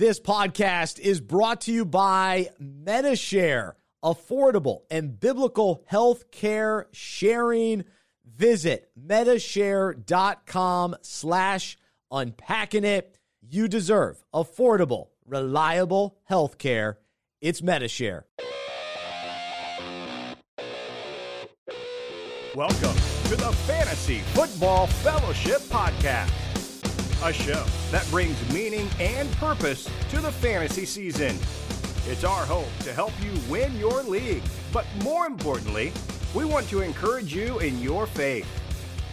This podcast is brought to you by Medi-Share, affordable and biblical health care sharing. Visit medishare.com slash unpacking it. You deserve affordable, reliable health care. It's Medi-Share. Welcome to the Fantasy Football Fellowship Podcast, a show that brings meaning and purpose to the fantasy season. It's our hope to help you win your league, but more importantly, we want to encourage you in your faith.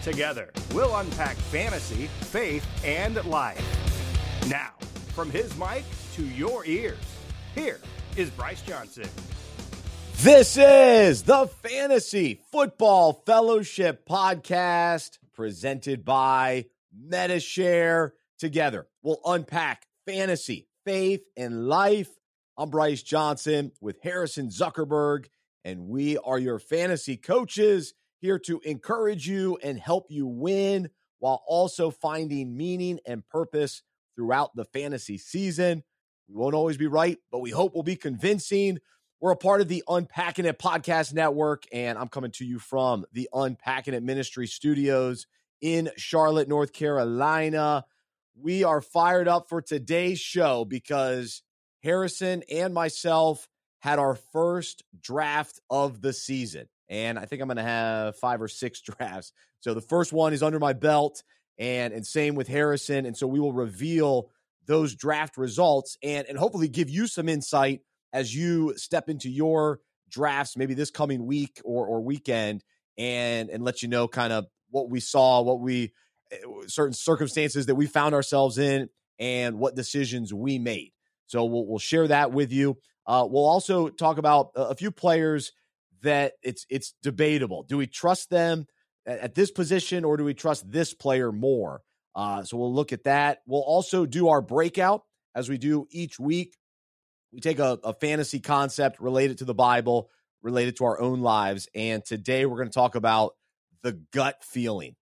Together, we'll unpack fantasy, faith, and life. Now, from his mic to your ears, here is Bryce Johnson. This is the Fantasy Football Fellowship Podcast presented by Medi-Share. Together, we'll unpack fantasy, faith, and life. I'm Bryce Johnson with Harrison Zuckerberg, and we are your fantasy coaches here to encourage you and help you win while also finding meaning and purpose throughout the fantasy season. We won't always be right, but we hope we'll be convincing. We're a part of the Unpacking It Podcast Network, and I'm coming to you from the Unpacking It Ministry Studios in Charlotte, North Carolina. We are fired up for today's show because Harrison and myself had our first draft of the season. And I think I'm going to have five or six drafts. So the first one is under my belt, and, and same with Harrison. And so we will reveal those draft results and, and hopefully give you some insight as you step into your drafts, maybe this coming week or, or weekend, and and let you know kind of what we saw, what we eh, certain circumstances that we found ourselves in, and what decisions we made. So we'll we'll share that with you. Uh, we'll also talk about a, few players that it's it's debatable. Do we trust them at, at this position, or do we trust this player more? Uh, so we'll look at that. We'll also do our breakout as we do each week we take a, a fantasy concept related to the Bible, related to our own lives. And today we're going to talk about the gut feeling.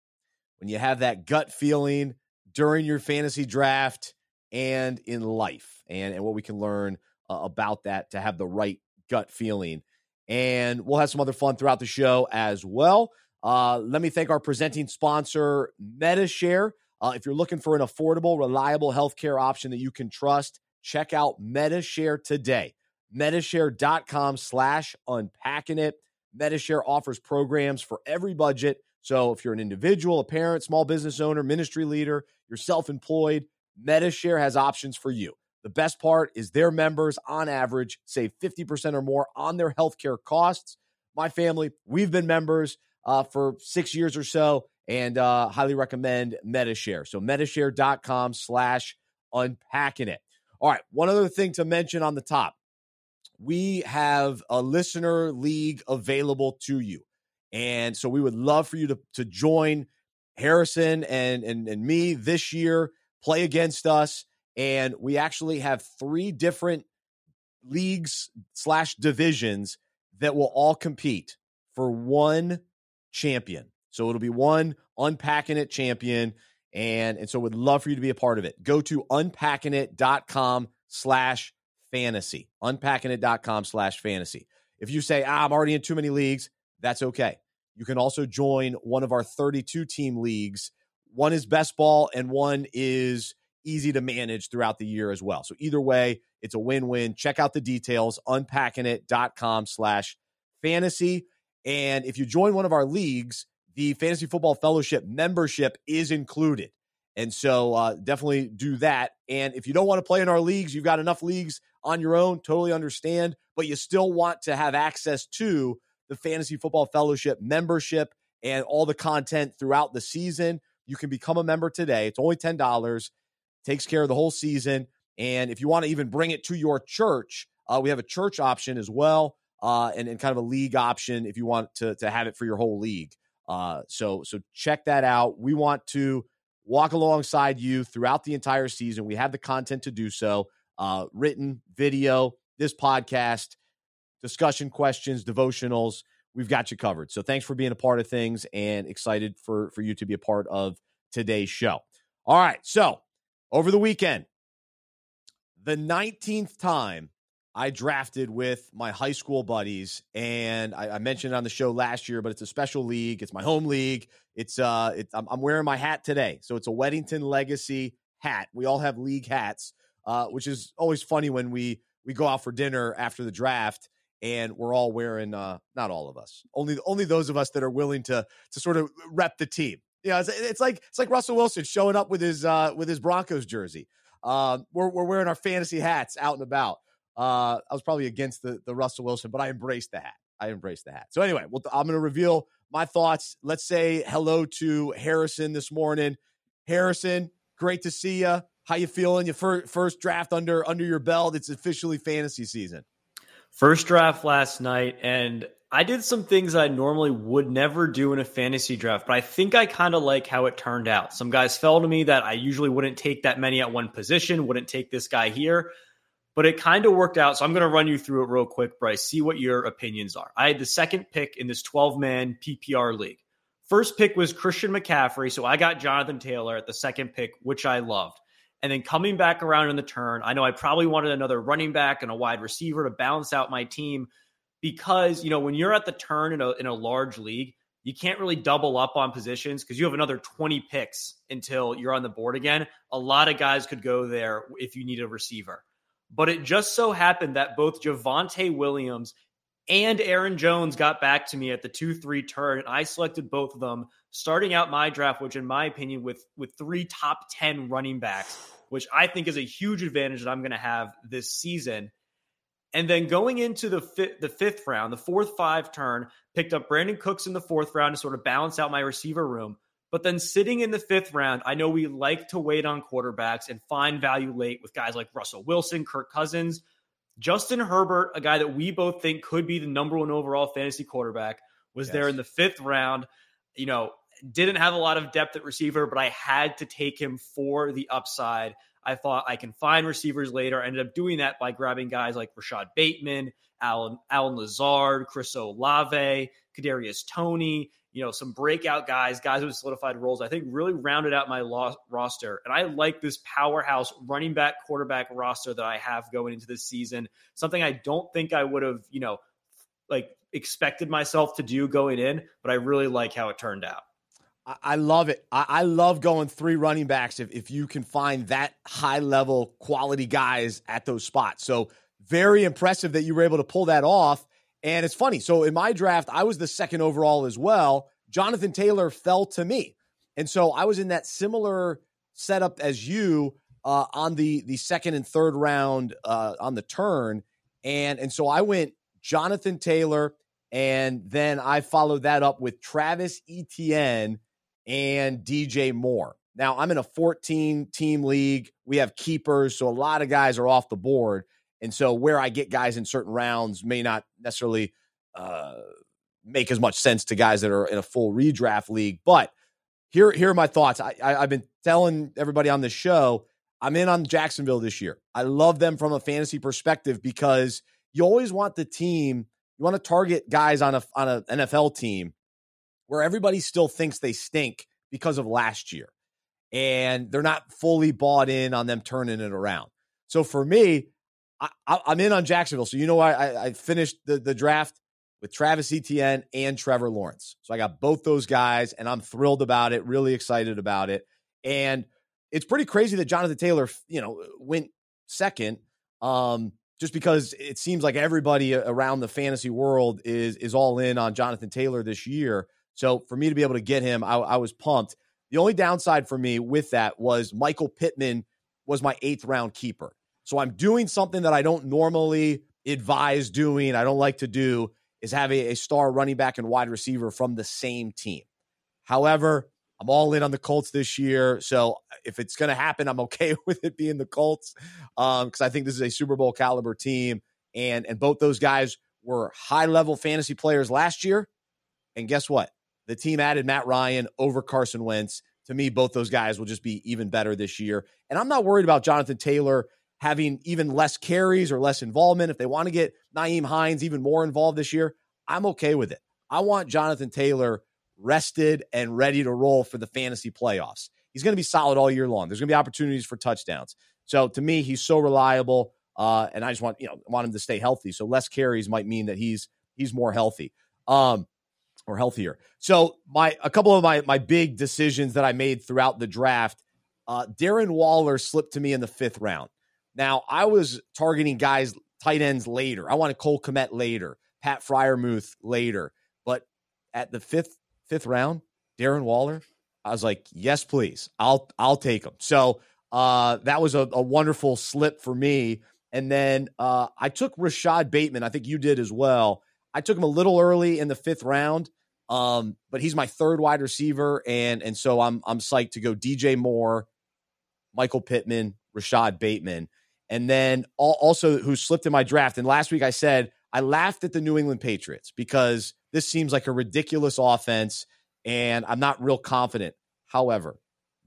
When you have that gut feeling during your fantasy draft and in life, and, and what we can learn uh, about that to have the right gut feeling. And we'll have some other fun throughout the show as well. Uh, let me thank our presenting sponsor, Medi-Share. Uh, if you're looking for an affordable, reliable healthcare option that you can trust, check out Medi-Share today. Medi-Share.com slash unpacking it. Medi-Share offers programs for every budget. So if you're an individual, a parent, small business owner, ministry leader, you're self-employed, Medi-Share has options for you. The best part is their members, on average, save 50% or more on their healthcare costs. My family, we've been members uh, for six years or so and uh, highly recommend Medi-Share. So Medi-Share.com slash unpacking it. All right, one other thing to mention on the top. We have a listener league available to you. And so we would love for you to, to join Harrison and, and, and me this year, play against us. And we actually have three different leagues slash divisions that will all compete for one champion. So it'll be one unpacking it champion. And, and so would love for you to be a part of it. Go to unpackingit.com slash fantasy. Unpackingit.com slash fantasy. If you say, ah, I'm already in too many leagues, that's okay. You can also join one of our 32 team leagues. One is best ball and one is easy to manage throughout the year as well. So either way, it's a win-win. Check out the details, unpackingit.com slash fantasy. And if you join one of our leagues, the Fantasy Football Fellowship membership is included. And so uh, definitely do that. And if you don't want to play in our leagues, you've got enough leagues on your own, totally understand, but you still want to have access to the Fantasy Football Fellowship membership and all the content throughout the season. You can become a member today. It's only $10, takes care of the whole season. And if you want to even bring it to your church, uh, we have a church option as well, uh, and, and kind of a league option if you want to, to have it for your whole league. Uh, so so check that out. We want to walk alongside you throughout the entire season. We have the content to do so, uh, written, video, this podcast, discussion questions, devotionals. We've got you covered. So thanks for being a part of things and excited for for you to be a part of today's show. All right. So over the weekend, the 19th time I drafted with my high school buddies, and I, I, mentioned on the show last year, but it's a special league. It's my home league. It's uh, it's, I'm, I'm, wearing my hat today, so it's a Weddington Legacy hat. We all have league hats, uh, which is always funny when we we go out for dinner after the draft, and we're all wearing uh, not all of us, only only those of us that are willing to to sort of rep the team. Yeah, it's, it's like it's like Russell Wilson showing up with his uh, with his Broncos jersey. Uh, we're we're wearing our fantasy hats out and about. Uh, I was probably against the, the Russell Wilson, but I embraced the hat. I embraced the hat. So anyway, well, I'm going to reveal my thoughts. Let's say hello to Harrison this morning. Harrison, great to see you. How you feeling? Your first, first draft under under your belt. It's officially fantasy season. First draft last night, and I did some things I normally would never do in a fantasy draft, but I think I kind of like how it turned out. Some guys fell to me that I usually wouldn't take that many at one position, wouldn't take this guy here but it kind of worked out. So I'm going to run you through it real quick, Bryce, see what your opinions are. I had the second pick in this 12 man PPR league. First pick was Christian McCaffrey. So I got Jonathan Taylor at the second pick, which I loved. And then coming back around in the turn, I know I probably wanted another running back and a wide receiver to balance out my team because, you know, when you're at the turn in a, in a large league, you can't really double up on positions because you have another 20 picks until you're on the board again. A lot of guys could go there if you need a receiver. But it just so happened that both Javonte Williams and Aaron Jones got back to me at the 2 3 turn. And I selected both of them, starting out my draft, which, in my opinion, with, with three top 10 running backs, which I think is a huge advantage that I'm going to have this season. And then going into the fifth, the fifth round, the fourth five turn, picked up Brandin Cooks in the fourth round to sort of balance out my receiver room. But then sitting in the fifth round, I know we like to wait on quarterbacks and find value late with guys like Russell Wilson, Kirk Cousins, Justin Herbert, a guy that we both think could be the number one overall fantasy quarterback, was yes. there in the fifth round. You know, didn't have a lot of depth at receiver, but I had to take him for the upside. I thought I can find receivers later. I ended up doing that by grabbing guys like Rashod Bateman, Alan, Allen Lazard, Chris Olave, Kadarius Toney, you know, some breakout guys, guys with solidified roles, I think really rounded out my lo- roster. And I like this powerhouse running back quarterback roster that I have going into this season. Something I don't think I would have, you know, like expected myself to do going in, but I really like how it turned out. I love it. I, love going three running backs if, if you can find that high level quality guys at those spots. So very impressive that you were able to pull that off. And it's funny. So in my draft, I was the second overall as well. Jonathan Taylor fell to me. And so I was in that similar setup as you uh, on the the second and third round uh, on the turn. And and so I went Jonathan Taylor, and then I followed that up with Travis Etienne and DJ Moore. Now I'm in a 14 team league. We have keepers, so a lot of guys are off the board. And so where I get guys in certain rounds may not necessarily uh, make as much sense to guys that are in a full redraft league. But here, here are my thoughts. I, I, I've been telling everybody on the show, I'm in on Jacksonville this year. I love them from a fantasy perspective because you always want the team, you want to target guys on a on an NFL team where everybody still thinks they stink because of last year. And they're not fully bought in on them turning it around. So for me, I, am in on Jacksonville. So you know I, I finished the, the draft with Travis Etienne and Trevor Lawrence. So I got both those guys, and I'm thrilled about it. Really excited about it. And it's pretty crazy that Jonathan Taylor, you know, went second. Um, just because it seems like everybody around the fantasy world is is all in on Jonathan Taylor this year. So for me to be able to get him, I, I was pumped. The only downside for me with that was Michael Pittman was my eighth round keeper. So I'm doing something that I don't normally advise doing. I don't like to do is have a, a star running back and wide receiver from the same team. However, I'm all in on the Colts this year. So if it's going to happen, I'm okay with it being the Colts because um, I think this is a Super Bowl caliber team. And, and both those guys were high level fantasy players last year. And guess what? The team added Matt Ryan over Carson Wentz. To me, both those guys will just be even better this year. And I'm not worried about Jonathan Taylor having even less carries or less involvement. If they want to get Nyheim Hines even more involved this year, I'm okay with it. I want Jonathan Taylor rested and ready to roll for the fantasy playoffs. He's going to be solid all year long. There's going to be opportunities for touchdowns. So to me, he's so reliable. Uh, and I just want, you know, want him to stay healthy. So less carries might mean that he's he's more healthy. Um, or healthier. So my a couple of my my big decisions that I made throughout the draft, uh, Darren Waller slipped to me in the fifth round. Now I was targeting guys tight ends later. I wanted Cole Kmet later, Pat Freiermuth later, but at the fifth fifth round, Darren Waller, I was like, yes, please, I'll I'll take him. So uh, that was a, a wonderful slip for me. And then uh, I took Rashod Bateman. I think you did as well. I took him a little early in the fifth round, um, but he's my third wide receiver, and and so I'm I'm psyched to go DJ Moore, Michael Pittman, Rashod Bateman, and then also who slipped in my draft. And last week I said I laughed at the New England Patriots because this seems like a ridiculous offense, and I'm not real confident. However,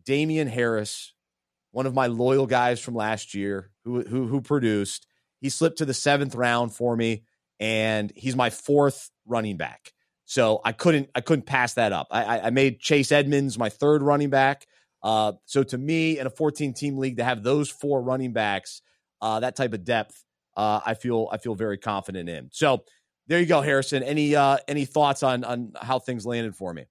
Damien Harris, one of my loyal guys from last year, who who who produced, he slipped to the seventh round for me and he's my fourth running back. So I couldn't I couldn't pass that up. I, I made Chase Edmonds my third running back. Uh, so to me, in a 14 team league, to have those four running backs, uh, that type of depth, uh, I feel I feel very confident in. So there you go, Harrison. Any uh, any thoughts on on how things landed for me?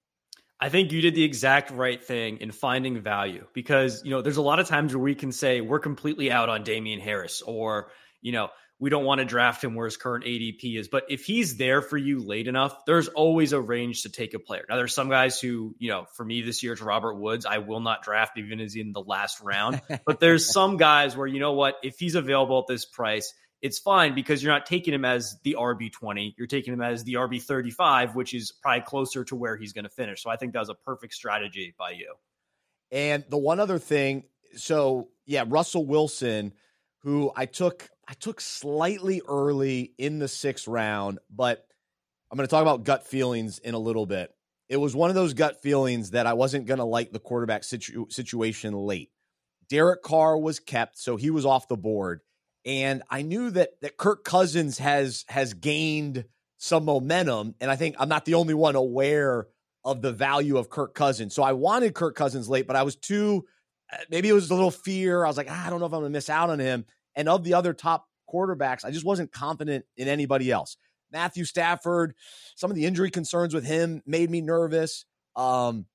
I think you did the exact right thing in finding value because you know there's a lot of times where we can say we're completely out on Damien Harris or you know we don't want to draft him where his current ADP is. But if he's there for you late enough, there's always a range to take a player. Now, there's some guys who, you know, for me this year, it's Robert Woods. I will not draft even as in the last round. but there's some guys where, you know what, if he's available at this price, it's fine because you're not taking him as the RB20. You're taking him as the RB35, which is probably closer to where he's going to finish. So I think that was a perfect strategy by you. And the one other thing, so yeah, Russell Wilson, who I took I took slightly early in the sixth round, but I'm going to talk about gut feelings in a little bit. It was one of those gut feelings that I wasn't going to like the quarterback situ- situation late. Derek Carr was kept, so he was off the board, and I knew that that Kirk Cousins has has gained some momentum, and I think I'm not the only one aware of the value of Kirk Cousins. So I wanted Kirk Cousins late, but I was too uh, maybe it was a little fear. I was like, ah, I don't know if I'm going to miss out on him. And of the other top quarterbacks, I just wasn't confident in anybody else. Matthew Stafford, some of the injury concerns with him made me nervous. Um,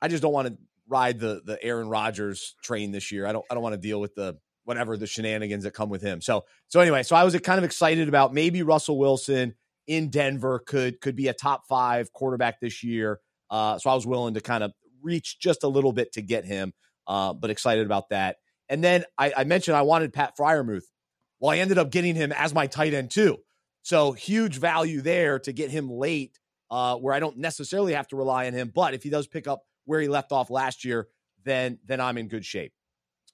I just don't want to ride the the Aaron Rodgers train this year. I don't I don't want to deal with the whatever the shenanigans that come with him. So so anyway, so I was kind of excited about maybe Russell Wilson in Denver could could be a top five quarterback this year. Uh, so I was willing to kind of reach just a little bit to get him, uh, but excited about that. And then I, I mentioned I wanted Pat Freiermuth. Well, I ended up getting him as my tight end too. So huge value there to get him late, uh, where I don't necessarily have to rely on him. But if he does pick up where he left off last year, then then I'm in good shape.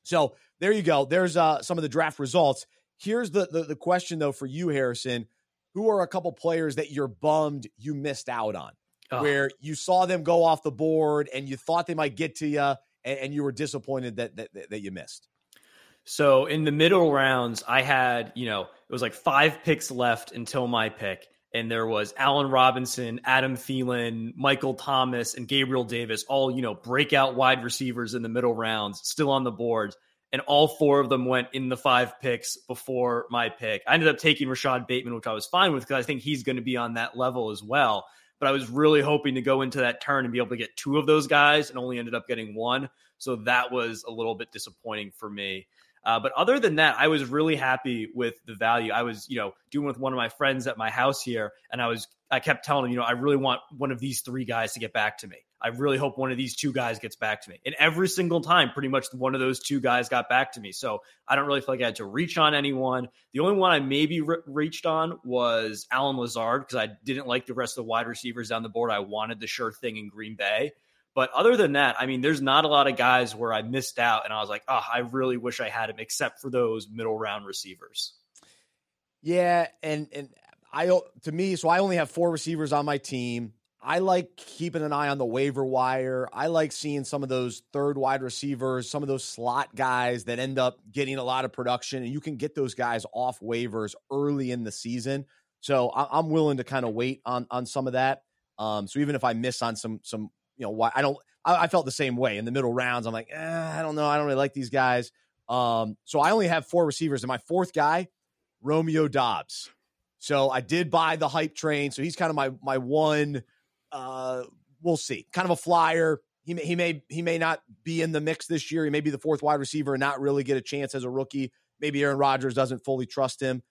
So there you go. There's uh, some of the draft results. Here's the, the the question though for you, Harrison. Who are a couple players that you're bummed you missed out on? Oh. Where you saw them go off the board and you thought they might get to you, and, and you were disappointed that, that that you missed? So in the middle rounds, I had you know it was like five picks left until my pick, and there was Allen Robinson, Adam Thielen, Michael Thomas, and Gabriel Davis, all you know breakout wide receivers in the middle rounds, still on the board. And all four of them went in the five picks before my pick. I ended up taking Rashod Bateman, which I was fine with because I think he's going to be on that level as well but I was really hoping to go into that turn and be able to get two of those guys and only ended up getting one. So that was a little bit disappointing for me. Uh, but other than that, I was really happy with the value. I was, you know, doing with one of my friends at my house here, and I was, I kept telling him, you know, I really want one of these three guys to get back to me. I really hope one of these two guys gets back to me. And every single time, pretty much one of those two guys got back to me. So I don't really feel like I had to reach on anyone. The only one I maybe re- reached on was Allen Lazard because I didn't like the rest of the wide receivers down the board. I wanted the sure thing in Green Bay. But other than that, I mean, there's not a lot of guys where I missed out and I was like, oh, I really wish I had him, except for those middle round receivers. Yeah, and and I to me, so I only have four receivers on my team. I like keeping an eye on the waiver wire. I like seeing some of those third wide receivers, some of those slot guys that end up getting a lot of production, and you can get those guys off waivers early in the season. So I'm willing to kind of wait on on some of that. Um, so even if I miss on some some you know, why I don't. I, I, felt the same way in the middle rounds. I'm like, eh, I don't know. I don't really like these guys. Um, so I only have four receivers, and my fourth guy, Romeo Doubs. So I did buy the hype train. So he's kind of my my one. Uh, we'll see. Kind of a flyer. He may, he may he may not be in the mix this year. He may be the fourth wide receiver and not really get a chance as a rookie. Maybe Aaron Rodgers doesn't fully trust him,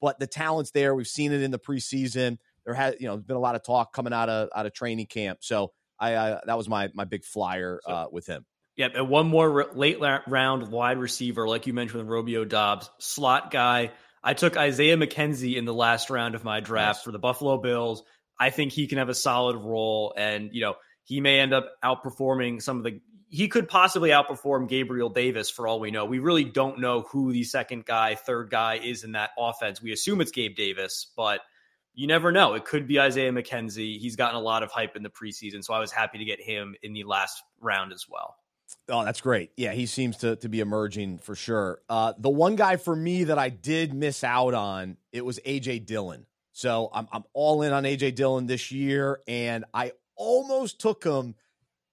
but the talent's there. We've seen it in the preseason. There has you know been a lot of talk coming out of out of training camp. So I uh, that was my my big flyer uh, with him. Yep, and one more late round wide receiver, like you mentioned with Romeo Doubs, slot guy. I took Isaiah McKenzie in the last round of my draft nice. for the Buffalo Bills. I think he can have a solid role, and you know he may end up outperforming some of the. He could possibly outperform Gabriel Davis for all we know. We really don't know who the second guy, third guy is in that offense. We assume it's Gabe Davis, but you never know. It could be Isaiah McKenzie. He's gotten a lot of hype in the preseason, so I was happy to get him in the last round as well. Oh, that's great. Yeah, he seems to to be emerging for sure. Uh, the one guy for me that I did miss out on, it was AJ Dillon. So I'm I'm all in on AJ Dillon this year, and I almost took him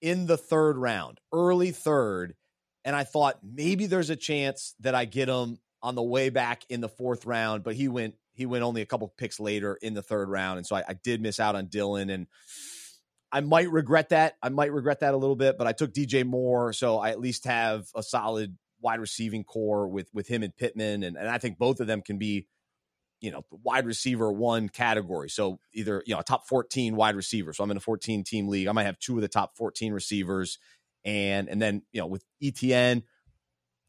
in the third round, early third, and I thought maybe there's a chance that I get him on the way back in the fourth round, but he went he went only a couple picks later in the third round, and so I, I did miss out on Dillon and I might regret that. I might regret that a little bit, but I took DJ Moore, so I at least have a solid wide receiving core with with him and Pittman, and, and I think both of them can be, you know, wide receiver one category. So either you know a top fourteen wide receiver. So I'm in a 14 team league. I might have two of the top 14 receivers, and and then you know with Etienne,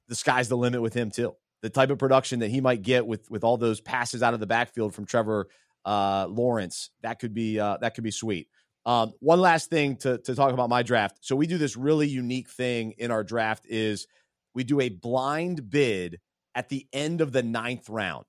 the sky's the limit with him too. The type of production that he might get with with all those passes out of the backfield from Trevor uh, Lawrence, that could be uh, that could be sweet. Um, one last thing to, to talk about my draft. So we do this really unique thing in our draft is we do a blind bid at the end of the ninth round.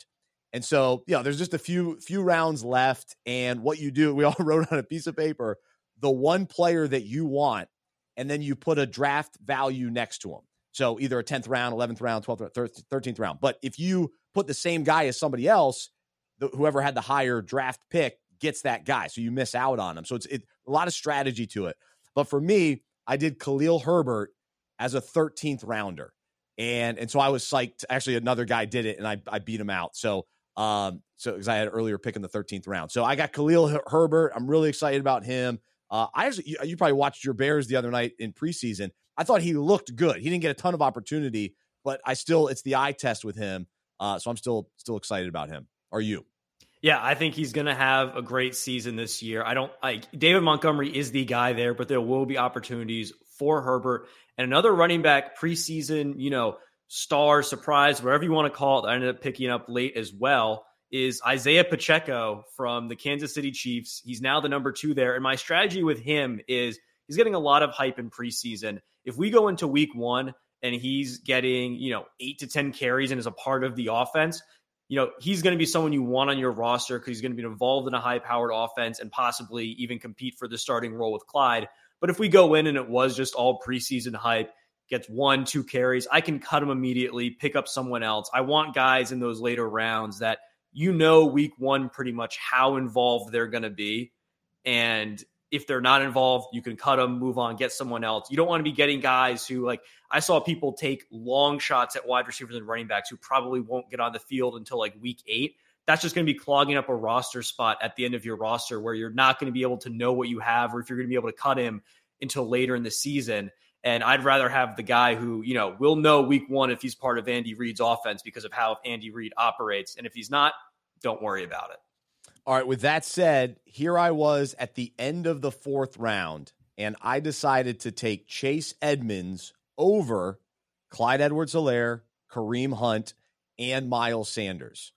And so, you know, there's just a few few rounds left. And what you do, we all wrote on a piece of paper the one player that you want, and then you put a draft value next to him. So either a 10th round, 11th round, 12th, 13th round. But if you put the same guy as somebody else, the, whoever had the higher draft pick gets that guy. So you miss out on him. So it's it, a lot of strategy to it. But for me, I did Khalil Herbert as a 13th rounder. And and so I was psyched. Actually, another guy did it and I, I beat him out. So um so because I had an earlier pick in the 13th round. So I got Khalil Herbert. I'm really excited about him. Uh, I actually, you, you probably watched your Bears the other night in preseason. I thought he looked good. He didn't get a ton of opportunity, but I still, it's the eye test with him. Uh, so I'm still, still excited about him. Are you? Yeah, I think he's going to have a great season this year. I don't like David Montgomery is the guy there, but there will be opportunities for Herbert and another running back preseason, you know, star surprise, whatever you want to call it. I ended up picking up late as well is Isaiah Pacheco from the Kansas City Chiefs. He's now the number 2 there and my strategy with him is he's getting a lot of hype in preseason. If we go into week 1 and he's getting, you know, 8 to 10 carries and is a part of the offense, you know, he's going to be someone you want on your roster because he's going to be involved in a high powered offense and possibly even compete for the starting role with Clyde. But if we go in and it was just all preseason hype, gets one, two carries, I can cut him immediately, pick up someone else. I want guys in those later rounds that you know week one pretty much how involved they're going to be. And if they're not involved, you can cut them, move on, get someone else. You don't want to be getting guys who, like, I saw people take long shots at wide receivers and running backs who probably won't get on the field until like week eight. That's just going to be clogging up a roster spot at the end of your roster where you're not going to be able to know what you have or if you're going to be able to cut him until later in the season. And I'd rather have the guy who, you know, will know week one if he's part of Andy Reid's offense because of how Andy Reid operates. And if he's not, don't worry about it. All right. With that said, here I was at the end of the fourth round, and I decided to take Chase Edmonds over Clyde Edwards Helaire, Kareem Hunt, and Miles Sanders.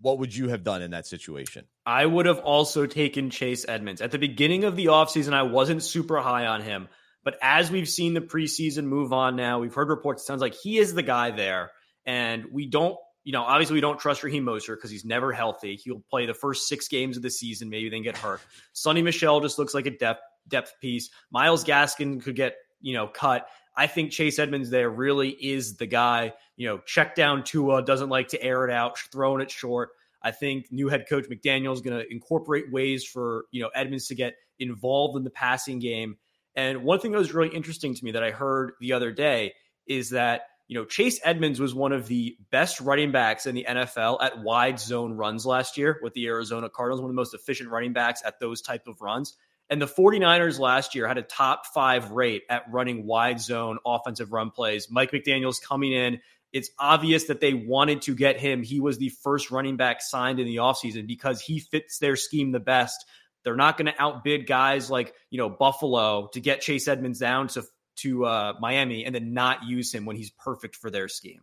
What would you have done in that situation? I would have also taken Chase Edmonds. At the beginning of the offseason, I wasn't super high on him. But as we've seen the preseason move on now, we've heard reports, it sounds like he is the guy there. And we don't you know, obviously we don't trust Raheem Mostert because he's never healthy. He'll play the first six games of the season, maybe then get hurt. Sony Michel just looks like a depth depth piece. Myles Gaskin could get you know cut. I think Chase Edmonds there really is the guy. You know, check down Tua doesn't like to air it out, throwing it short. I think new head coach McDaniel is going to incorporate ways for you know Edmonds to get involved in the passing game. And one thing that was really interesting to me that I heard the other day is that you know, Chase Edmonds was one of the best running backs in the NFL at wide zone runs last year with the Arizona Cardinals, one of the most efficient running backs at those type of runs. And the 49ers last year had a top five rate at running wide zone offensive run plays. Mike McDaniel's coming in. It's obvious that they wanted to get him. He was the first running back signed in the offseason because he fits their scheme the best. They're not going to outbid guys like, you know, Buffalo to get Chase Edmonds down to to uh, Miami and then not use him when he's perfect for their scheme.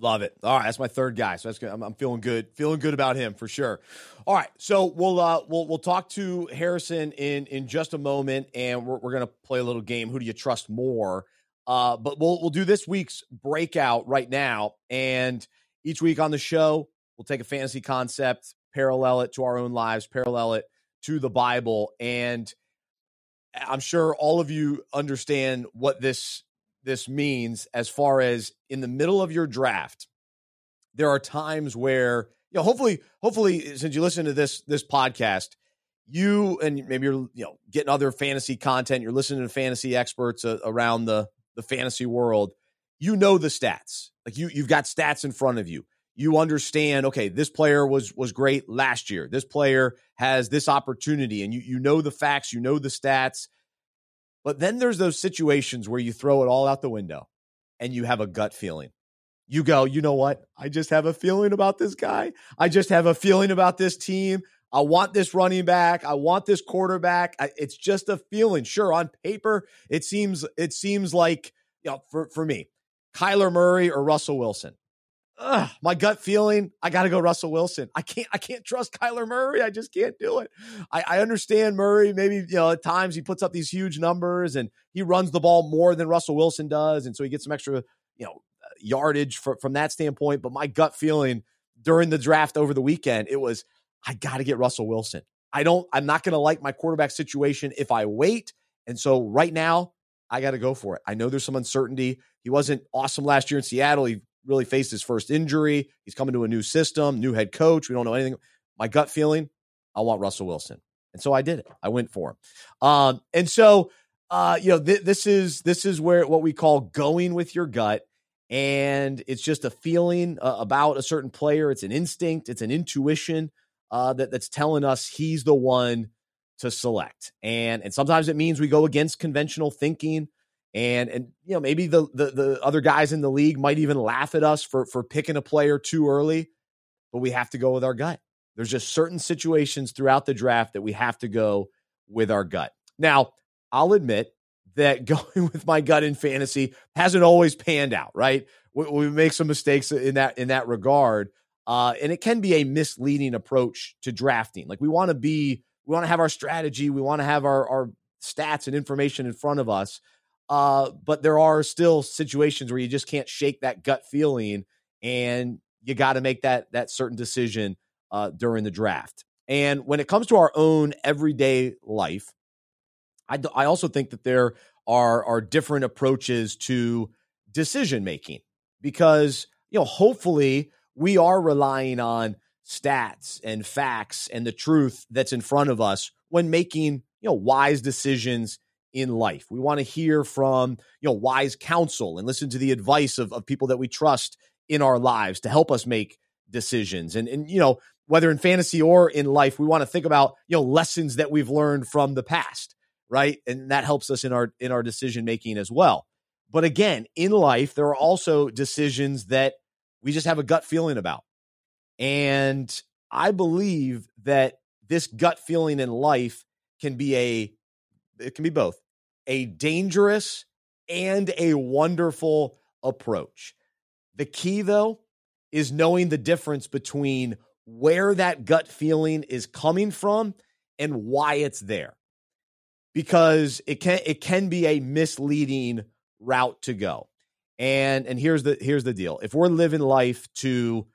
Love it. All right, that's my third guy. So that's good. I'm, I'm, feeling good, feeling good about him for sure. All right, so we'll uh, we'll we'll talk to Harrison in in just a moment, and we're we're gonna play a little game. Who do you trust more? Uh, but we'll we'll do this week's breakout right now, and each week on the show we'll take a fantasy concept, parallel it to our own lives, parallel it to the Bible, and I'm sure all of you understand what this this means as far as in the middle of your draft, there are times where you know, hopefully, hopefully, since you listen to this this podcast, you and maybe you're you know getting other fantasy content, you're listening to fantasy experts uh, around the the fantasy world. You know the stats, like you you've got stats in front of you. You understand, okay, this player was was great last year. This player has this opportunity, and you you know the facts, you know the stats but then there's those situations where you throw it all out the window and you have a gut feeling. You go, you know what? I just have a feeling about this guy. I just have a feeling about this team. I want this running back. I want this quarterback. I, it's just a feeling. Sure, on paper, it seems it seems like you know for for me, Kyler Murray or Russell Wilson ugh, my gut feeling, I got to go Russell Wilson. I can't, I can't trust Kyler Murray. I just can't do it. I, I understand Murray. Maybe you know at times he puts up these huge numbers and he runs the ball more than Russell Wilson does, and so he gets some extra you know uh, yardage for, from that standpoint. But my gut feeling during the draft over the weekend, it was I got to get Russell Wilson. I don't. I'm not going to like my quarterback situation if I wait. And so right now, I got to go for it. I know there's some uncertainty. He wasn't awesome last year in Seattle. He really faced his first injury. He's coming to a new system, new head coach. We don't know anything. My gut feeling, I want Russell Wilson. And so I did it. I went for him. Um, and so, uh, you know, th- this is this is where what we call going with your gut, and it's just a feeling uh, about a certain player. It's an instinct. It's an intuition uh, that that's telling us he's the one to select. And and sometimes it means we go against conventional thinking and and you know maybe the, the the other guys in the league might even laugh at us for for picking a player too early but we have to go with our gut. There's just certain situations throughout the draft that we have to go with our gut. Now i'll admit that going with my gut in fantasy hasn't always panned out right? We, we make some mistakes in that in that regard uh, and it can be a misleading approach to drafting. Like we want to be we want to have our strategy we want to have our our stats and information in front of us uh, but there are still situations where you just can't shake that gut feeling, and you got to make that that certain decision uh, during the draft. And when it comes to our own everyday life, I, I also think that there are are different approaches to decision making because you know hopefully we are relying on stats and facts and the truth that's in front of us when making you know wise decisions in life. We want to hear from, you know, wise counsel and listen to the advice of, of people that we trust in our lives to help us make decisions. And, and, you know, whether in fantasy or in life, we want to think about, you know, lessons that we've learned from the past, right? And that helps us in our in our decision making as well. But again, in life, there are also decisions that we just have a gut feeling about. And I believe that this gut feeling in life can be a it can be both a dangerous and a wonderful approach. The key, though, is knowing the difference between where that gut feeling is coming from and why it's there. Because it can it can be a misleading route to go. And and here's the here's the deal. If we're living life to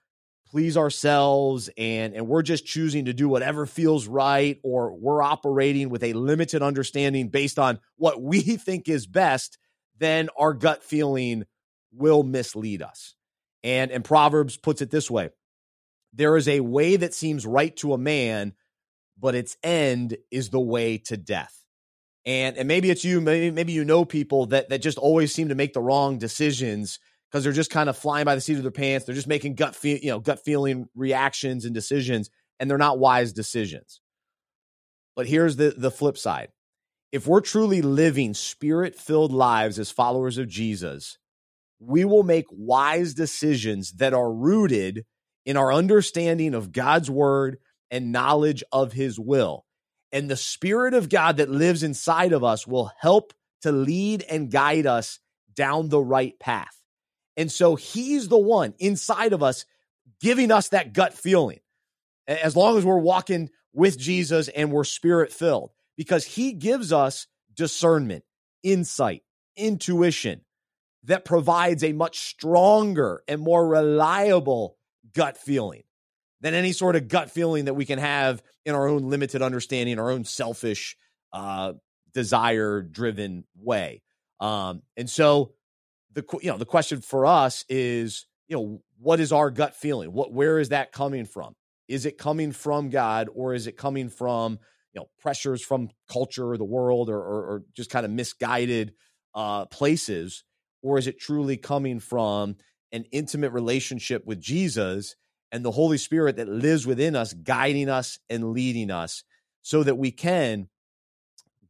please ourselves and and we're just choosing to do whatever feels right or we're operating with a limited understanding based on what we think is best then our gut feeling will mislead us. And and proverbs puts it this way there is a way that seems right to a man but its end is the way to death. And and maybe it's you maybe maybe you know people that that just always seem to make the wrong decisions because they're just kind of flying by the seat of their pants. They're just making gut feel, you know, gut feeling reactions and decisions, and they're not wise decisions. But here's the the flip side. If we're truly living spirit-filled lives as followers of Jesus, we will make wise decisions that are rooted in our understanding of God's word and knowledge of his will. And the spirit of God that lives inside of us will help to lead and guide us down the right path. And so he's the one inside of us giving us that gut feeling. As long as we're walking with Jesus and we're spirit filled, because he gives us discernment, insight, intuition that provides a much stronger and more reliable gut feeling than any sort of gut feeling that we can have in our own limited understanding, our own selfish, uh, desire driven way. Um, and so the you know the question for us is you know what is our gut feeling? What where is that coming from? Is it coming from God or is it coming from you know pressures from culture or the world or, or, or just kind of misguided uh, places, or is it truly coming from an intimate relationship with Jesus and the Holy Spirit that lives within us, guiding us and leading us so that we can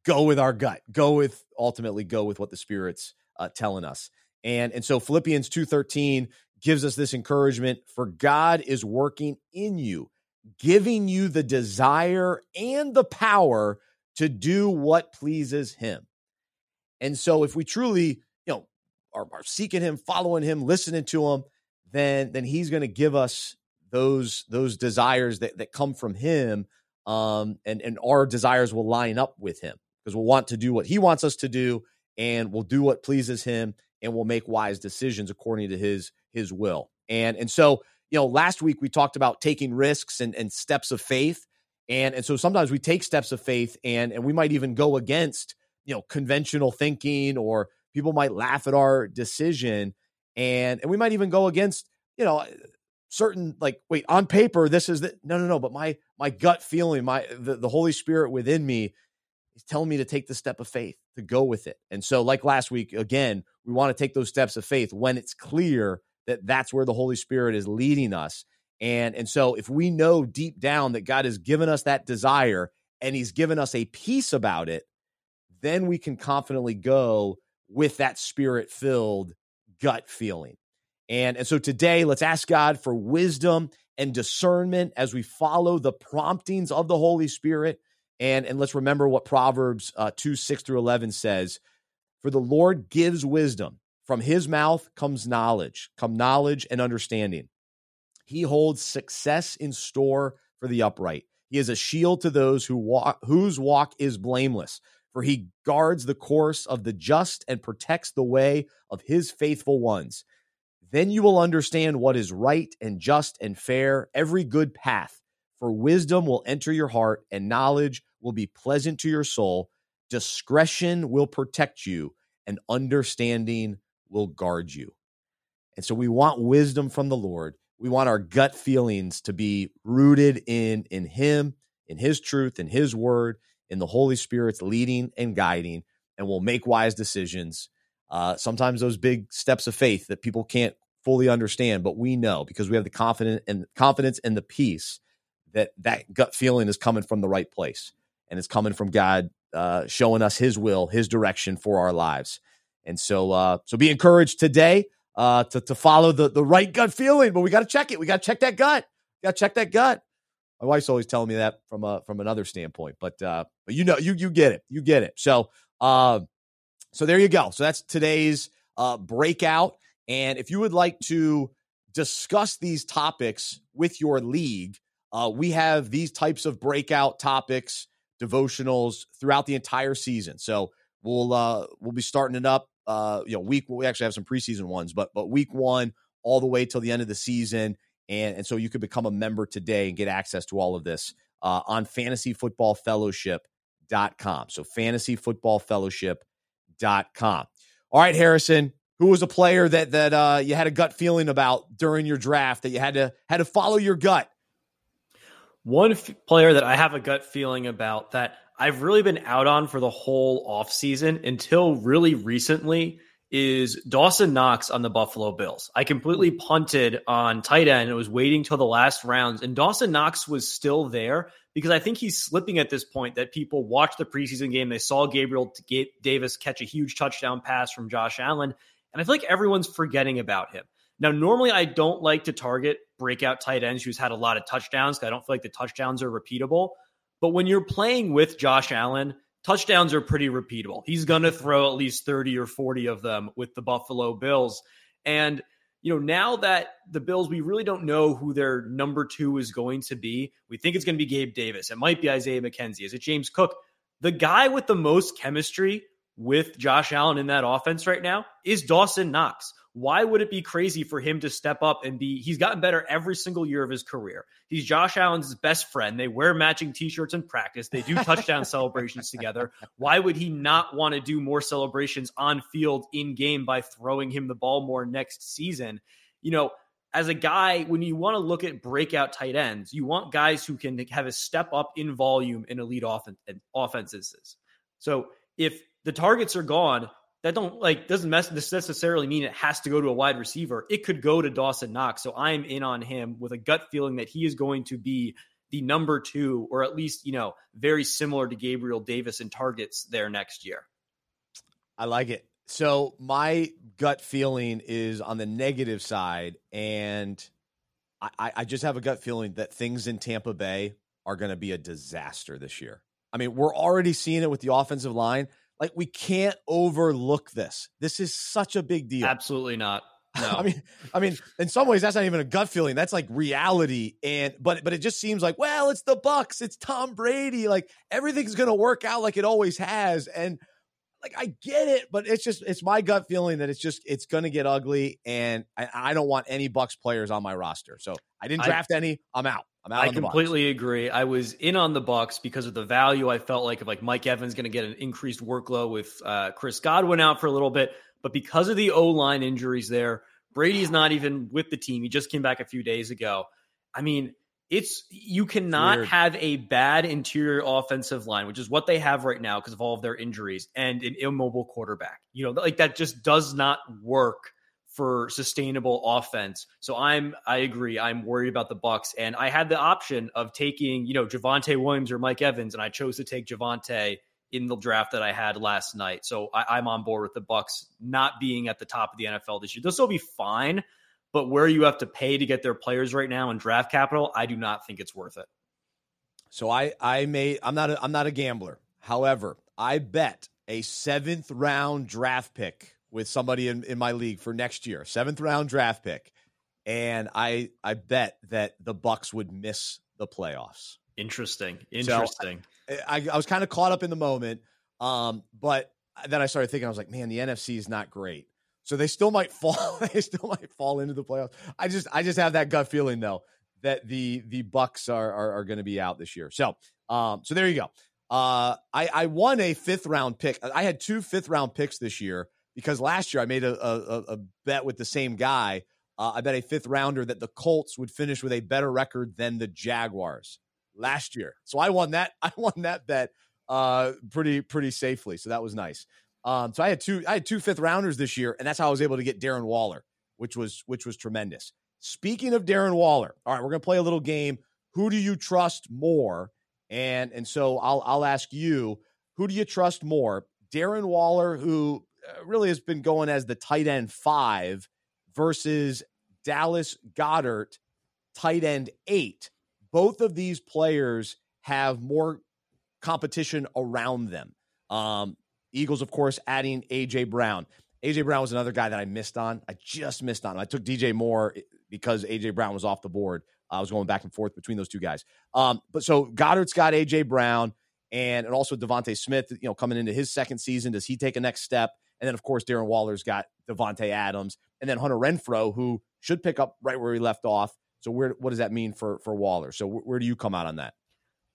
go with our gut, go with ultimately go with what the Spirit's uh, telling us. And, and so Philippians 2.13 gives us this encouragement for God is working in you, giving you the desire and the power to do what pleases him. And so if we truly, you know, are, are seeking him, following him, listening to him, then then he's going to give us those those desires that, that come from him um, and and our desires will line up with him because we'll want to do what he wants us to do and we'll do what pleases him and we'll make wise decisions according to his his will. And and so you know last week we talked about taking risks and and steps of faith. And and so sometimes we take steps of faith and and we might even go against you know conventional thinking or people might laugh at our decision and and we might even go against you know certain like wait on paper this is the no no no but my my gut feeling my the, the holy spirit within me is telling me to take the step of faith to go with it and so like last week again we want to take those steps of faith when it's clear that that's where the holy spirit is leading us and and so if we know deep down that god has given us that desire and he's given us a peace about it then we can confidently go with that spirit filled gut feeling and, and so today, let's ask God for wisdom and discernment as we follow the promptings of the Holy Spirit. And, and let's remember what Proverbs uh, 2 6 through 11 says For the Lord gives wisdom, from his mouth comes knowledge, come knowledge and understanding. He holds success in store for the upright. He is a shield to those who walk, whose walk is blameless, for he guards the course of the just and protects the way of his faithful ones. Then you will understand what is right and just and fair, every good path. For wisdom will enter your heart, and knowledge will be pleasant to your soul. Discretion will protect you, and understanding will guard you. And so we want wisdom from the Lord. We want our gut feelings to be rooted in, in Him, in His truth, in His word, in the Holy Spirit's leading and guiding, and we'll make wise decisions uh, sometimes those big steps of faith that people can't fully understand, but we know because we have the confidence and confidence and the peace that that gut feeling is coming from the right place and it's coming from God uh, showing us His will, His direction for our lives. And so, uh, so be encouraged today uh, to to follow the the right gut feeling, but we got to check it. We got to check that gut. Got to check that gut. My wife's always telling me that from a from another standpoint, but uh, but you know you you get it, you get it. So uh, so there you go. So that's today's uh, breakout. And if you would like to discuss these topics with your league, uh, we have these types of breakout topics, devotionals throughout the entire season. So we'll uh, we'll be starting it up. Uh, you know, week we actually have some preseason ones, but but week one all the way till the end of the season, and and so you could become a member today and get access to all of this uh, on fantasyfootballfellowship.com. So fantasyfootballfellowship com. All right, Harrison, who was a player that that uh, you had a gut feeling about during your draft that you had to had to follow your gut? One f- player that I have a gut feeling about that I've really been out on for the whole offseason until really recently is Dawson Knox on the Buffalo Bills. I completely punted on tight end. I was waiting till the last rounds, and Dawson Knox was still there because I think he's slipping at this point that people watched the preseason game. They saw Gabriel Davis catch a huge touchdown pass from Josh Allen, and I feel like everyone's forgetting about him. Now, normally I don't like to target breakout tight ends who's had a lot of touchdowns because I don't feel like the touchdowns are repeatable. But when you're playing with Josh Allen, touchdowns are pretty repeatable. He's going to throw at least 30 or 40 of them with the Buffalo Bills. And, you know, now that the Bills, we really don't know who their number two is going to be. We think it's going to be Gabe Davis. It might be Isaiah McKenzie. Is it James Cook? The guy with the most chemistry with Josh Allen in that offense right now is Dawson Knox. Why would it be crazy for him to step up and be? He's gotten better every single year of his career. He's Josh Allen's best friend. They wear matching t shirts in practice, they do touchdown celebrations together. Why would he not want to do more celebrations on field in game by throwing him the ball more next season? You know, as a guy, when you want to look at breakout tight ends, you want guys who can have a step up in volume in elite offenses. So if the targets are gone, that don't like doesn't necessarily mean it has to go to a wide receiver. It could go to Dawson Knox. So I'm in on him with a gut feeling that he is going to be the number two, or at least you know very similar to Gabriel Davis in targets there next year. I like it. So my gut feeling is on the negative side, and I, I just have a gut feeling that things in Tampa Bay are going to be a disaster this year. I mean, we're already seeing it with the offensive line. Like we can't overlook this. This is such a big deal. Absolutely not. No. I mean, I mean, in some ways, that's not even a gut feeling. That's like reality. And but but it just seems like, well, it's the Bucs, it's Tom Brady. Like everything's gonna work out like it always has. And like I get it, but it's just it's my gut feeling that it's just it's gonna get ugly, and I, I don't want any Bucs players on my roster. So I didn't draft I, any. I'm out. I'm out. I completely agree. I was in on the Bucs because of the value. I felt like if like Mike Evans going to get an increased workload with uh, Chris Godwin out for a little bit, but because of the O line injuries there, Brady's not even with the team. He just came back a few days ago. I mean, it's you cannot it's have a bad interior offensive line, which is what they have right now because of all of their injuries, and an immobile quarterback. You know, like that just does not work for sustainable offense. So I'm I agree. I'm worried about the Bucs, and I had the option of taking you know Javonte Williams or Mike Evans, and I chose to take Javonte in the draft that I had last night. So I, am on board with the Bucs not being at the top of the NFL this year. They'll still be fine, but where you have to pay to get their players right now in draft capital, I do not think it's worth it. So I I may I'm not a, I'm not a gambler. However, I bet a seventh round draft pick with somebody in, in my league for next year, seventh round draft pick, and I I bet that the Bucs would miss the playoffs. Interesting. Interesting. So I, I, I was kind of caught up in the moment, um, but then I started thinking I was like, man, the NFC is not great. So they still might fall. they still might fall into the playoffs. I just I just have that gut feeling though that the the Bucs are are, are going to be out this year. So um so there you go. Uh, I I won a fifth round pick. I had two fifth round picks this year because last year I made a, a, a bet with the same guy. Uh, I bet a fifth rounder that the Colts would finish with a better record than the Jaguars last year. So I won that. I won that bet uh, pretty pretty safely. So that was nice. Um, so I had two I had two fifth rounders this year, and that's how I was able to get Darren Waller, which was which was tremendous. Speaking of Darren Waller, all right, we're gonna play a little game. Who do you trust more? And and so I'll I'll ask you, who do you trust more? Darren Waller, who really has been going as the tight end five versus Dallas Goedert, tight end eight. Both of these players have more competition around them. Um, Eagles, of course, adding AJ Brown. AJ Brown was another guy that I missed on. I just missed on. I took DJ Moore because AJ Brown was off the board. I was going back and forth between those two guys. Um, but so Goedert's got AJ Brown and, and also DeVonta Smith, you know, coming into his second season. Does he take a next step? And then, of course, Darren Waller's got Davante Adams, and then Hunter Renfrow, who should pick up right where he left off. So, where what does that mean for for Waller? So, where, where do you come out on that?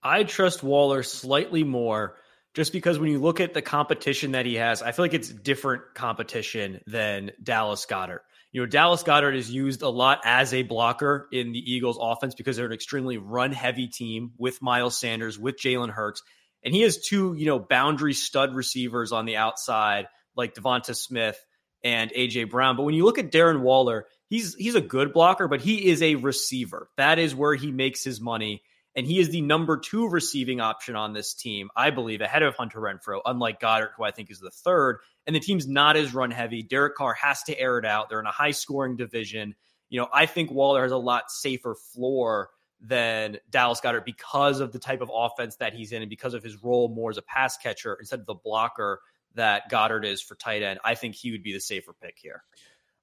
I trust Waller slightly more, just because when you look at the competition that he has, I feel like it's different competition than Dallas Goedert. You know, Dallas Goedert is used a lot as a blocker in the Eagles offense because they're an extremely run heavy team with Miles Sanders, with Jalen Hurts. And he has two, you know, boundary stud receivers on the outside like Devonta Smith and AJ Brown. But when you look at Darren Waller, he's he's a good blocker, but he is a receiver. That is where he makes his money. And he is the number two receiving option on this team, I believe, ahead of Hunter Renfrow, unlike Goedert, who I think is the third. And the team's not as run heavy. Derek Carr has to air it out. They're in a high scoring division. You know, I think Waller has a lot safer floor than Dallas Goedert because of the type of offense that he's in and because of his role more as a pass catcher instead of the blocker that Goedert is for tight end. I think he would be the safer pick here.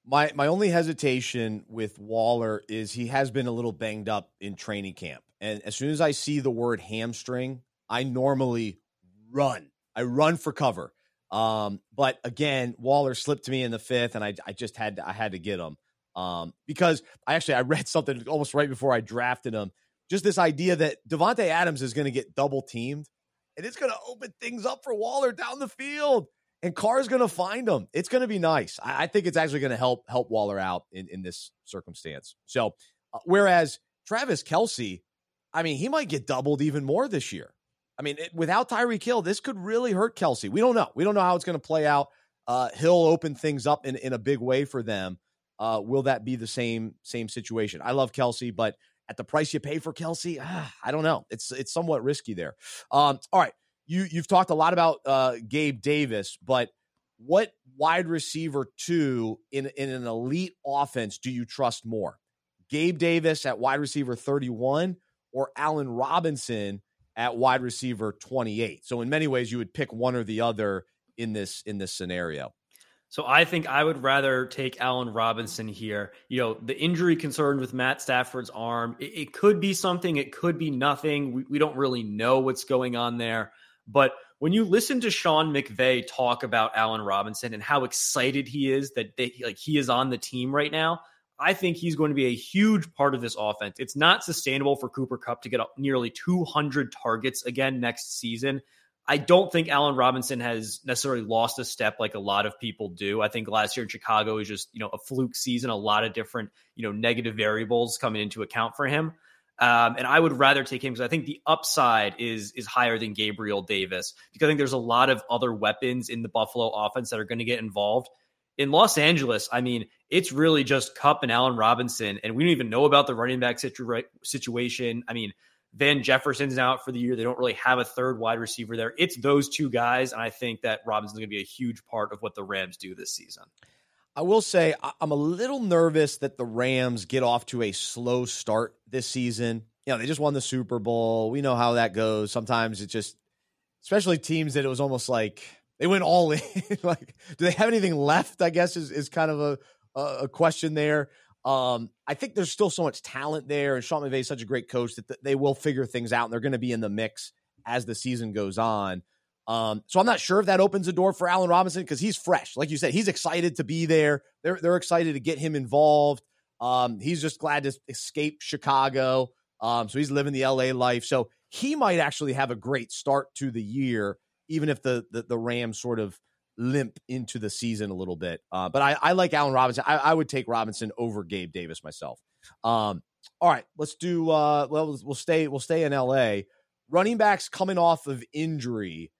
My my only hesitation with Waller is he has been a little banged up in training camp. And as soon as I see the word hamstring, I normally run. I run for cover. Um, but again, Waller slipped to me in the fifth, and I, I just had to, I had to get him um, because I actually I read something almost right before I drafted him. Just this idea that Davante Adams is going to get double teamed, and it's going to open things up for Waller down the field and Carr's going to find him. It's going to be nice. I, I think it's actually going to help help Waller out in, in this circumstance. So, uh, whereas Travis Kelce, I mean, he might get doubled even more this year. I mean, it, without Tyreek Hill, this could really hurt Kelce. We don't know. We don't know how it's going to play out. Uh, Hill open things up in, in a big way for them. Uh, will that be the same same situation? I love Kelce, but at the price you pay for Kelce, ah, I don't know. It's it's somewhat risky there. Um, all right, you you've talked a lot about uh, Gabe Davis, but what wide receiver two in in an elite offense do you trust more? Gabe Davis at wide receiver 31 or Allen Robinson at wide receiver 28. So in many ways you would pick one or the other in this in this scenario. So I think I would rather take Allen Robinson here. You know, the injury concerned with Matt Stafford's arm, it, it could be something, it could be nothing. We, we don't really know what's going on there. But when you listen to Sean McVay talk about Allen Robinson and how excited he is that they, like he is on the team right now, I think he's going to be a huge part of this offense. It's not sustainable for Cooper Kupp to get up nearly 200 targets again next season. I don't think Allen Robinson has necessarily lost a step like a lot of people do. I think last year in Chicago is just, you know, a fluke season, a lot of different, you know, negative variables coming into account for him. Um, and I would rather take him because I think the upside is is higher than Gabriel Davis because I think there's a lot of other weapons in the Buffalo offense that are going to get involved. In Los Angeles, I mean, it's really just Kupp and Allen Robinson, and we don't even know about the running back situ- situation. I mean, Van Jefferson's out for the year. They don't really have a third wide receiver there. It's those two guys, and I think that Robinson's going to be a huge part of what the Rams do this season. I will say I'm a little nervous that the Rams get off to a slow start this season. You know, they just won the Super Bowl. We know how that goes. Sometimes it just, especially teams that it was almost like they went all in. like, do they have anything left? I guess is is kind of a a question there. Um, I think there's still so much talent there, and Sean McVay is such a great coach that they will figure things out, and they're going to be in the mix as the season goes on. Um, so I'm not sure if that opens the door for Allen Robinson because he's fresh. Like you said, he's excited to be there. They're they're excited to get him involved. Um, he's just glad to escape Chicago. Um, so he's living the LA life. So he might actually have a great start to the year, even if the the, the Rams sort of limp into the season a little bit. Uh, but I, I like Allen Robinson. I, I, would take Robinson over Gabe Davis myself. Um, all right, let's do. Uh, well, we'll stay. We'll stay in LA. Running backs coming off of injury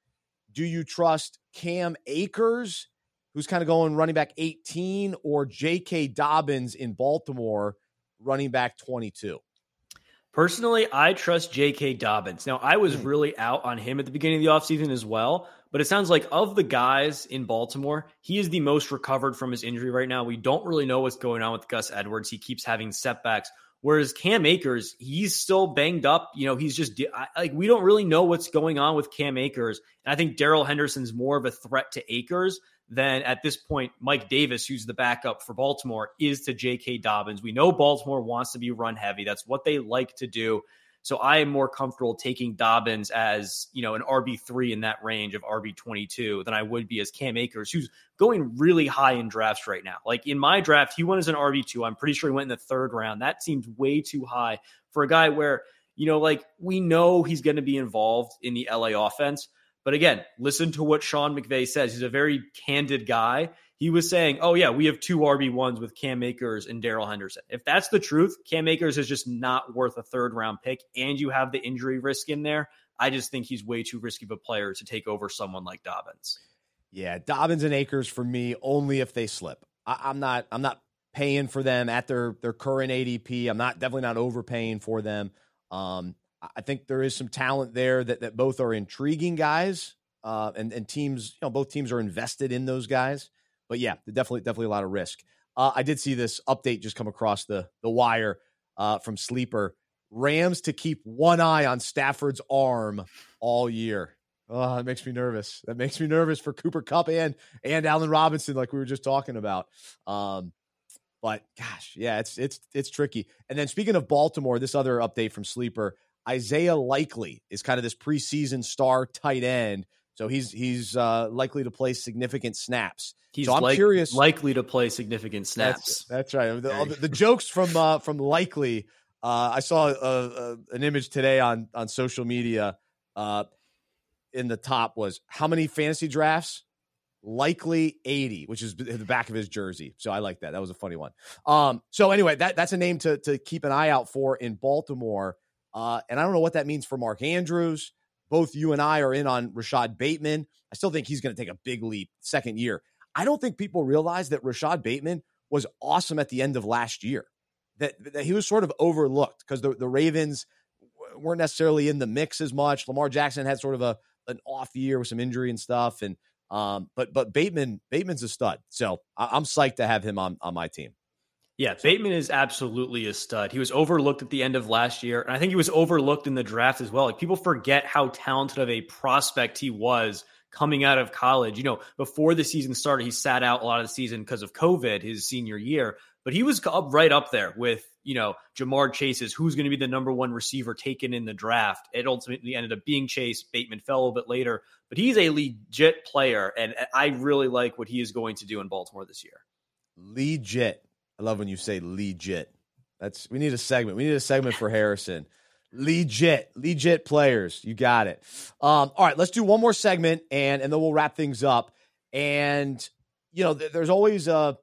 do you trust Cam Akers, who's kind of going running back 18, or J.K. Dobbins in Baltimore, running back 22? Personally, I trust J.K. Dobbins. Now, I was hmm. really out on him at the beginning of the offseason as well, but it sounds like of the guys in Baltimore, he is the most recovered from his injury right now. We don't really know what's going on with Gus Edwards. He keeps having setbacks. Whereas Cam Akers, he's still banged up. You know, he's just like we don't really know what's going on with Cam Akers. And I think Darrell Henderson's more of a threat to Akers than at this point Mike Davis, who's the backup for Baltimore, is to J.K. Dobbins. We know Baltimore wants to be run heavy. That's what they like to do. So I am more comfortable taking Dobbins as, you know, an RB3 in that range of RB22 than I would be as Cam Akers, who's going really high in drafts right now. Like in my draft, he went as an RB2. I'm pretty sure he went in the third round. That seems way too high for a guy where, you know, like we know he's going to be involved in the LA offense. But again, listen to what Sean McVay says. He's a very candid guy he was saying, "Oh yeah, we have two RB ones with Cam Akers and Darrell Henderson." If that's the truth, Cam Akers is just not worth a third round pick, and you have the injury risk in there. I just think he's way too risky of a player to take over someone like Dobbins. Yeah, Dobbins and Akers for me only if they slip. I, am not. I'm not paying for them at their their current ADP. I'm not definitely not overpaying for them. Um, I think there is some talent there that that both are intriguing guys, uh, and and teams. You know, both teams are invested in those guys. But yeah, definitely definitely a lot of risk. Uh, I did see this update just come across the the wire uh, from Sleeper. Rams to keep one eye on Stafford's arm all year. Oh, that makes me nervous. That makes me nervous for Cooper Kupp and and Allen Robinson, like we were just talking about. Um, but gosh, yeah, it's it's it's tricky. And then speaking of Baltimore, this other update from Sleeper, Isaiah Likely is kind of this preseason star tight end. So he's he's uh, likely to play significant snaps. He's so I'm like, curious, likely to play significant snaps. That's, that's right. The, the, the, jokes from uh, from likely. Uh, I saw a, a, an image today on on social media. Uh, in the top was how many fantasy drafts? Likely 80, which is the back of his jersey. So I like that. That was a funny one. Um, so anyway, that that's a name to to keep an eye out for in Baltimore. Uh, and I don't know what that means for Mark Andrews. Both you and I are in on Rashod Bateman. I still think he's going to take a big leap second year. I don't think people realize that Rashod Bateman was awesome at the end of last year. That, that he was sort of overlooked because the, the Ravens weren't necessarily in the mix as much. Lamar Jackson had sort of a an off year with some injury and stuff. And um, but but Bateman Bateman's a stud, so I, am psyched to have him on on my team. Yeah, Bateman is absolutely a stud. He was overlooked at the end of last year, and I think he was overlooked in the draft as well. Like people forget how talented of a prospect he was coming out of college. You know, before the season started, he sat out a lot of the season because of COVID his senior year, but he was up right up there with you know, Ja'Marr Chase's who's going to be the number one receiver taken in the draft. It ultimately ended up being Chase. Bateman fell a little bit later, but he's a legit player, and I really like what he is going to do in Baltimore this year. Legit. I love when you say legit. That's we need a segment. We need a segment for Harrison. Legit, legit players. You got it. Um, all right, let's do one more segment and and then we'll wrap things up. And you know, th- there's always a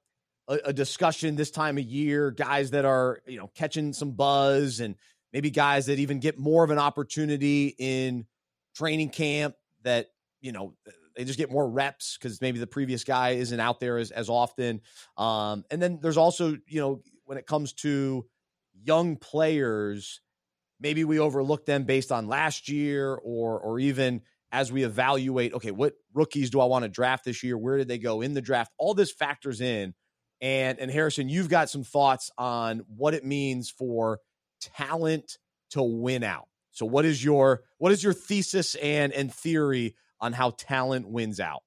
a, a discussion this time of year, guys that are, you know, catching some buzz and maybe guys that even get more of an opportunity in training camp that, you know, they just get more reps because maybe the previous guy isn't out there as, as often. Um, and then there's also, you know, when it comes to young players, maybe we overlook them based on last year or or even as we evaluate, okay, what rookies do I want to draft this year? Where did they go in the draft? All this factors in and and Harrison, you've got some thoughts on what it means for talent to win out. So what is your what is your thesis and and theory on how talent wins out?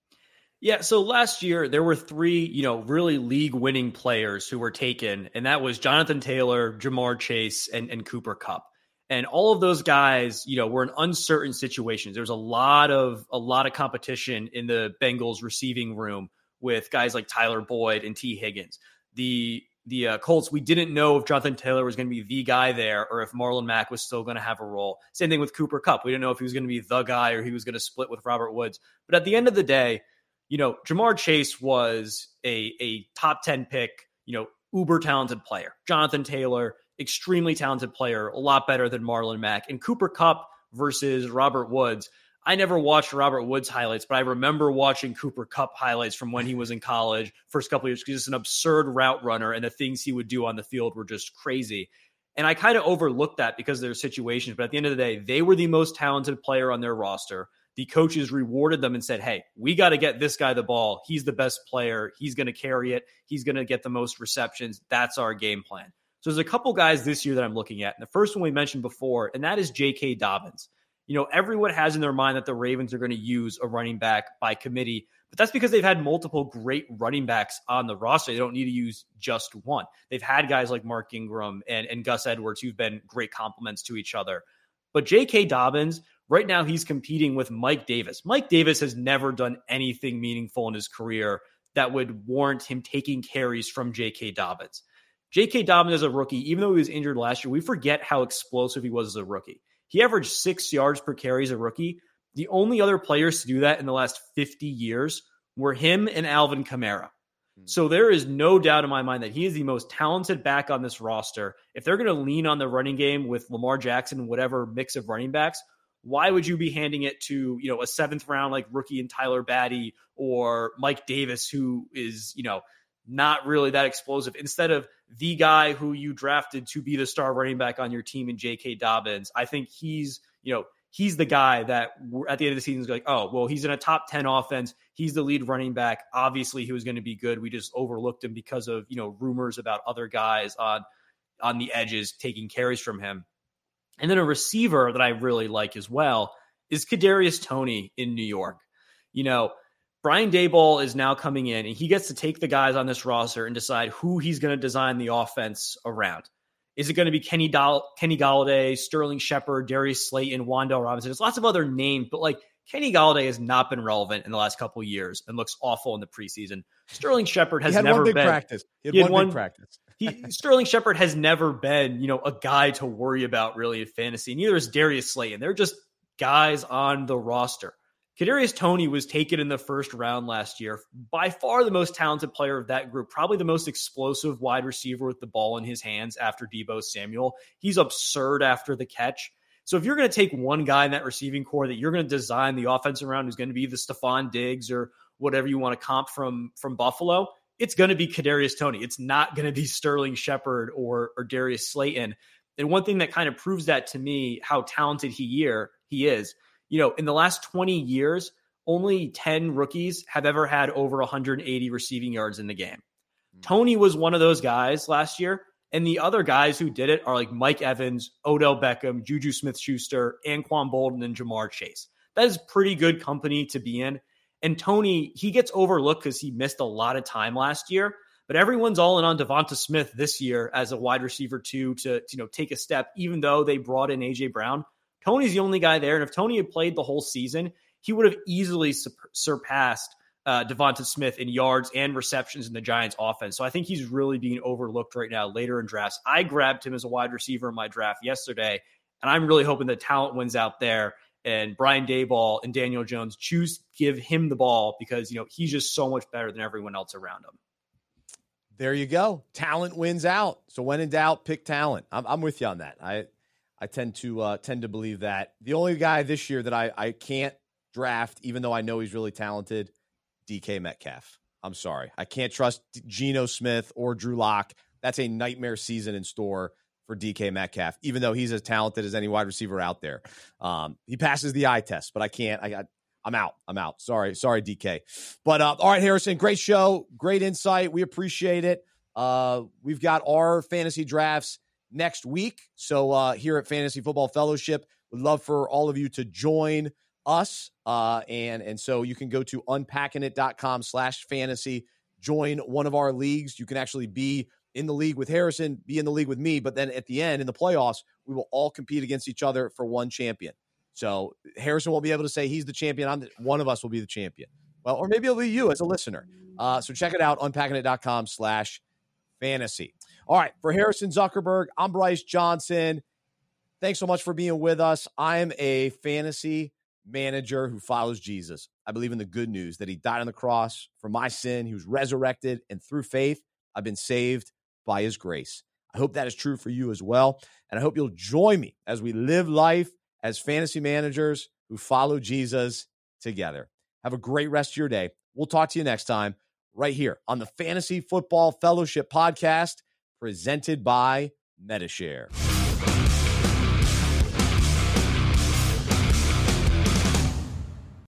Yeah, so last year there were three, you know, really league winning players who were taken, and that was Jonathan Taylor, Ja'Marr Chase, and, and Cooper Kupp. And all of those guys, you know, were in uncertain situations. There was a lot of a lot of competition in the Bengals receiving room with guys like Tyler Boyd and Tee Higgins. The the uh, Colts, we didn't know if Jonathan Taylor was going to be the guy there or if Marlon Mack was still going to have a role. Same thing with Cooper Kupp. We didn't know if he was going to be the guy or he was going to split with Robert Woods. But at the end of the day, you know, Ja'Marr Chase was a, a top 10 pick, you know, uber talented player. Jonathan Taylor, extremely talented player, a lot better than Marlon Mack. And Cooper Kupp versus Robert Woods – I never watched Robert Woods highlights, but I remember watching Cooper Kupp highlights from when he was in college, first couple years, because he's an absurd route runner, and the things he would do on the field were just crazy. And I kind of overlooked that because of their situations. But at the end of the day, they were the most talented player on their roster. The coaches rewarded them and said, Hey, we got to get this guy the ball. He's the best player. He's going to carry it. He's going to get the most receptions. That's our game plan. So there's a couple guys this year that I'm looking at. And the first one we mentioned before, and that is J.K. Dobbins you know, everyone has in their mind that the Ravens are going to use a running back by committee, but that's because they've had multiple great running backs on the roster. They don't need to use just one. They've had guys like Mark Ingram and, and Gus Edwards who've been great complements to each other. But J.K. Dobbins, right now, he's competing with Mike Davis. Mike Davis has never done anything meaningful in his career that would warrant him taking carries from J.K. Dobbins. J.K. Dobbins as a rookie, even though he was injured last year, we forget how explosive he was as a rookie. He averaged six yards per carry as a rookie. The only other players to do that in the last 50 years were him and Alvin Kamara. Hmm. So there is no doubt in my mind that he is the most talented back on this roster. If they're going to lean on the running game with Lamar Jackson, whatever mix of running backs, why would you be handing it to, you know, a seventh round like rookie and Tyler Badie or Mike Davis, who is, you know, not really that explosive, instead of the guy who you drafted to be the star running back on your team in J.K. Dobbins? I think he's, you know, he's the guy that at the end of the season is like, oh, well, he's in a top 10 offense. He's the lead running back. Obviously, he was going to be good. We just overlooked him because of, you know, rumors about other guys on on the edges taking carries from him. And then a receiver that I really like as well is Kadarius Toney in New York. You know, Brian Daboll is now coming in and he gets to take the guys on this roster and decide who he's going to design the offense around. Is it going to be Kenny Doll- Kenny Golladay, Sterling Shepard, Darius Slayton, Wan'Dale Robinson? There's lots of other names, but like Kenny Golladay has not been relevant in the last couple years and looks awful in the preseason. Sterling Shepard has never been practice. He had, he had one, one, practice he Sterling Shepard has never been, you know, a guy to worry about really in fantasy. Neither is Darius Slayton. They're just guys on the roster. Kadarius Toney was taken in the first round last year. By far the most talented player of that group, probably the most explosive wide receiver with the ball in his hands after Deebo Samuel. He's absurd after the catch. So if you're going to take one guy in that receiving core that you're going to design the offense around who's going to be the Stefon Diggs or whatever you want to comp from from Buffalo, it's going to be Kadarius Toney. It's not going to be Sterling Shepard or or Darius Slayton. And one thing that kind of proves that to me how talented he year he is, you know, in the last 20 years, only 10 rookies have ever had over 180 receiving yards in the game. Mm-hmm. Was one of those guys last year. And the other guys who did it are like Mike Evans, Odell Beckham, Juju Smith Schuster, Anquan Boldin, and Ja'Marr Chase. That is pretty good company to be in. And Toney, he gets overlooked because he missed a lot of time last year. But everyone's all in on Devonta Smith this year as a wide receiver too to, to you know take a step, even though they brought in AJ Brown. Toney's the only guy there, and if Toney had played the whole season, he would have easily su- surpassed uh, Devonta Smith in yards and receptions in the Giants' offense. So I think he's really being overlooked right now later in drafts. I grabbed him as a wide receiver in my draft yesterday, and I'm really hoping that talent wins out there and Brian Daboll and Daniel Jones choose give him the ball because you know he's just so much better than everyone else around him. There you go. Talent wins out. So when in doubt, pick talent. I'm, I'm with you on that. I I tend to uh, tend to believe that the only guy this year that I I can't draft, even though I know he's really talented, DK Metcalf. I'm sorry, I can't trust Geno Smith or Drew Lock. That's a nightmare season in store for DK Metcalf, even though he's as talented as any wide receiver out there. Um, he passes the eye test, but I can't. I got. I'm out. I'm out. Sorry, sorry, DK. But uh, all right, Harrison, great show, great insight. We appreciate it. Uh, we've got our fantasy drafts next week. So uh, here at Fantasy Football Fellowship, would love for all of you to join us. Uh, and and so you can go to unpackingit.com slash fantasy, join one of our leagues. You can actually be in the league with Harrison, be in the league with me. But then at the end, in the playoffs, we will all compete against each other for one champion. So Harrison won't be able to say he's the champion. I'm the, one of us will be the champion. Well, or maybe it'll be you as a listener. Uh, so check it out, unpackingit.com slash fantasy. All right, for Harrison Zuckerberg, I'm Bryce Johnson. Thanks so much for being with us. I'm a fantasy manager who follows Jesus. I believe in the good news that he died on the cross for my sin. He was resurrected, and through faith, I've been saved by his grace. I hope that is true for you as well. And I hope you'll join me as we live life as fantasy managers who follow Jesus together. Have a great rest of your day. We'll talk to you next time right here on the Fantasy Football Fellowship podcast presented by Medi-Share.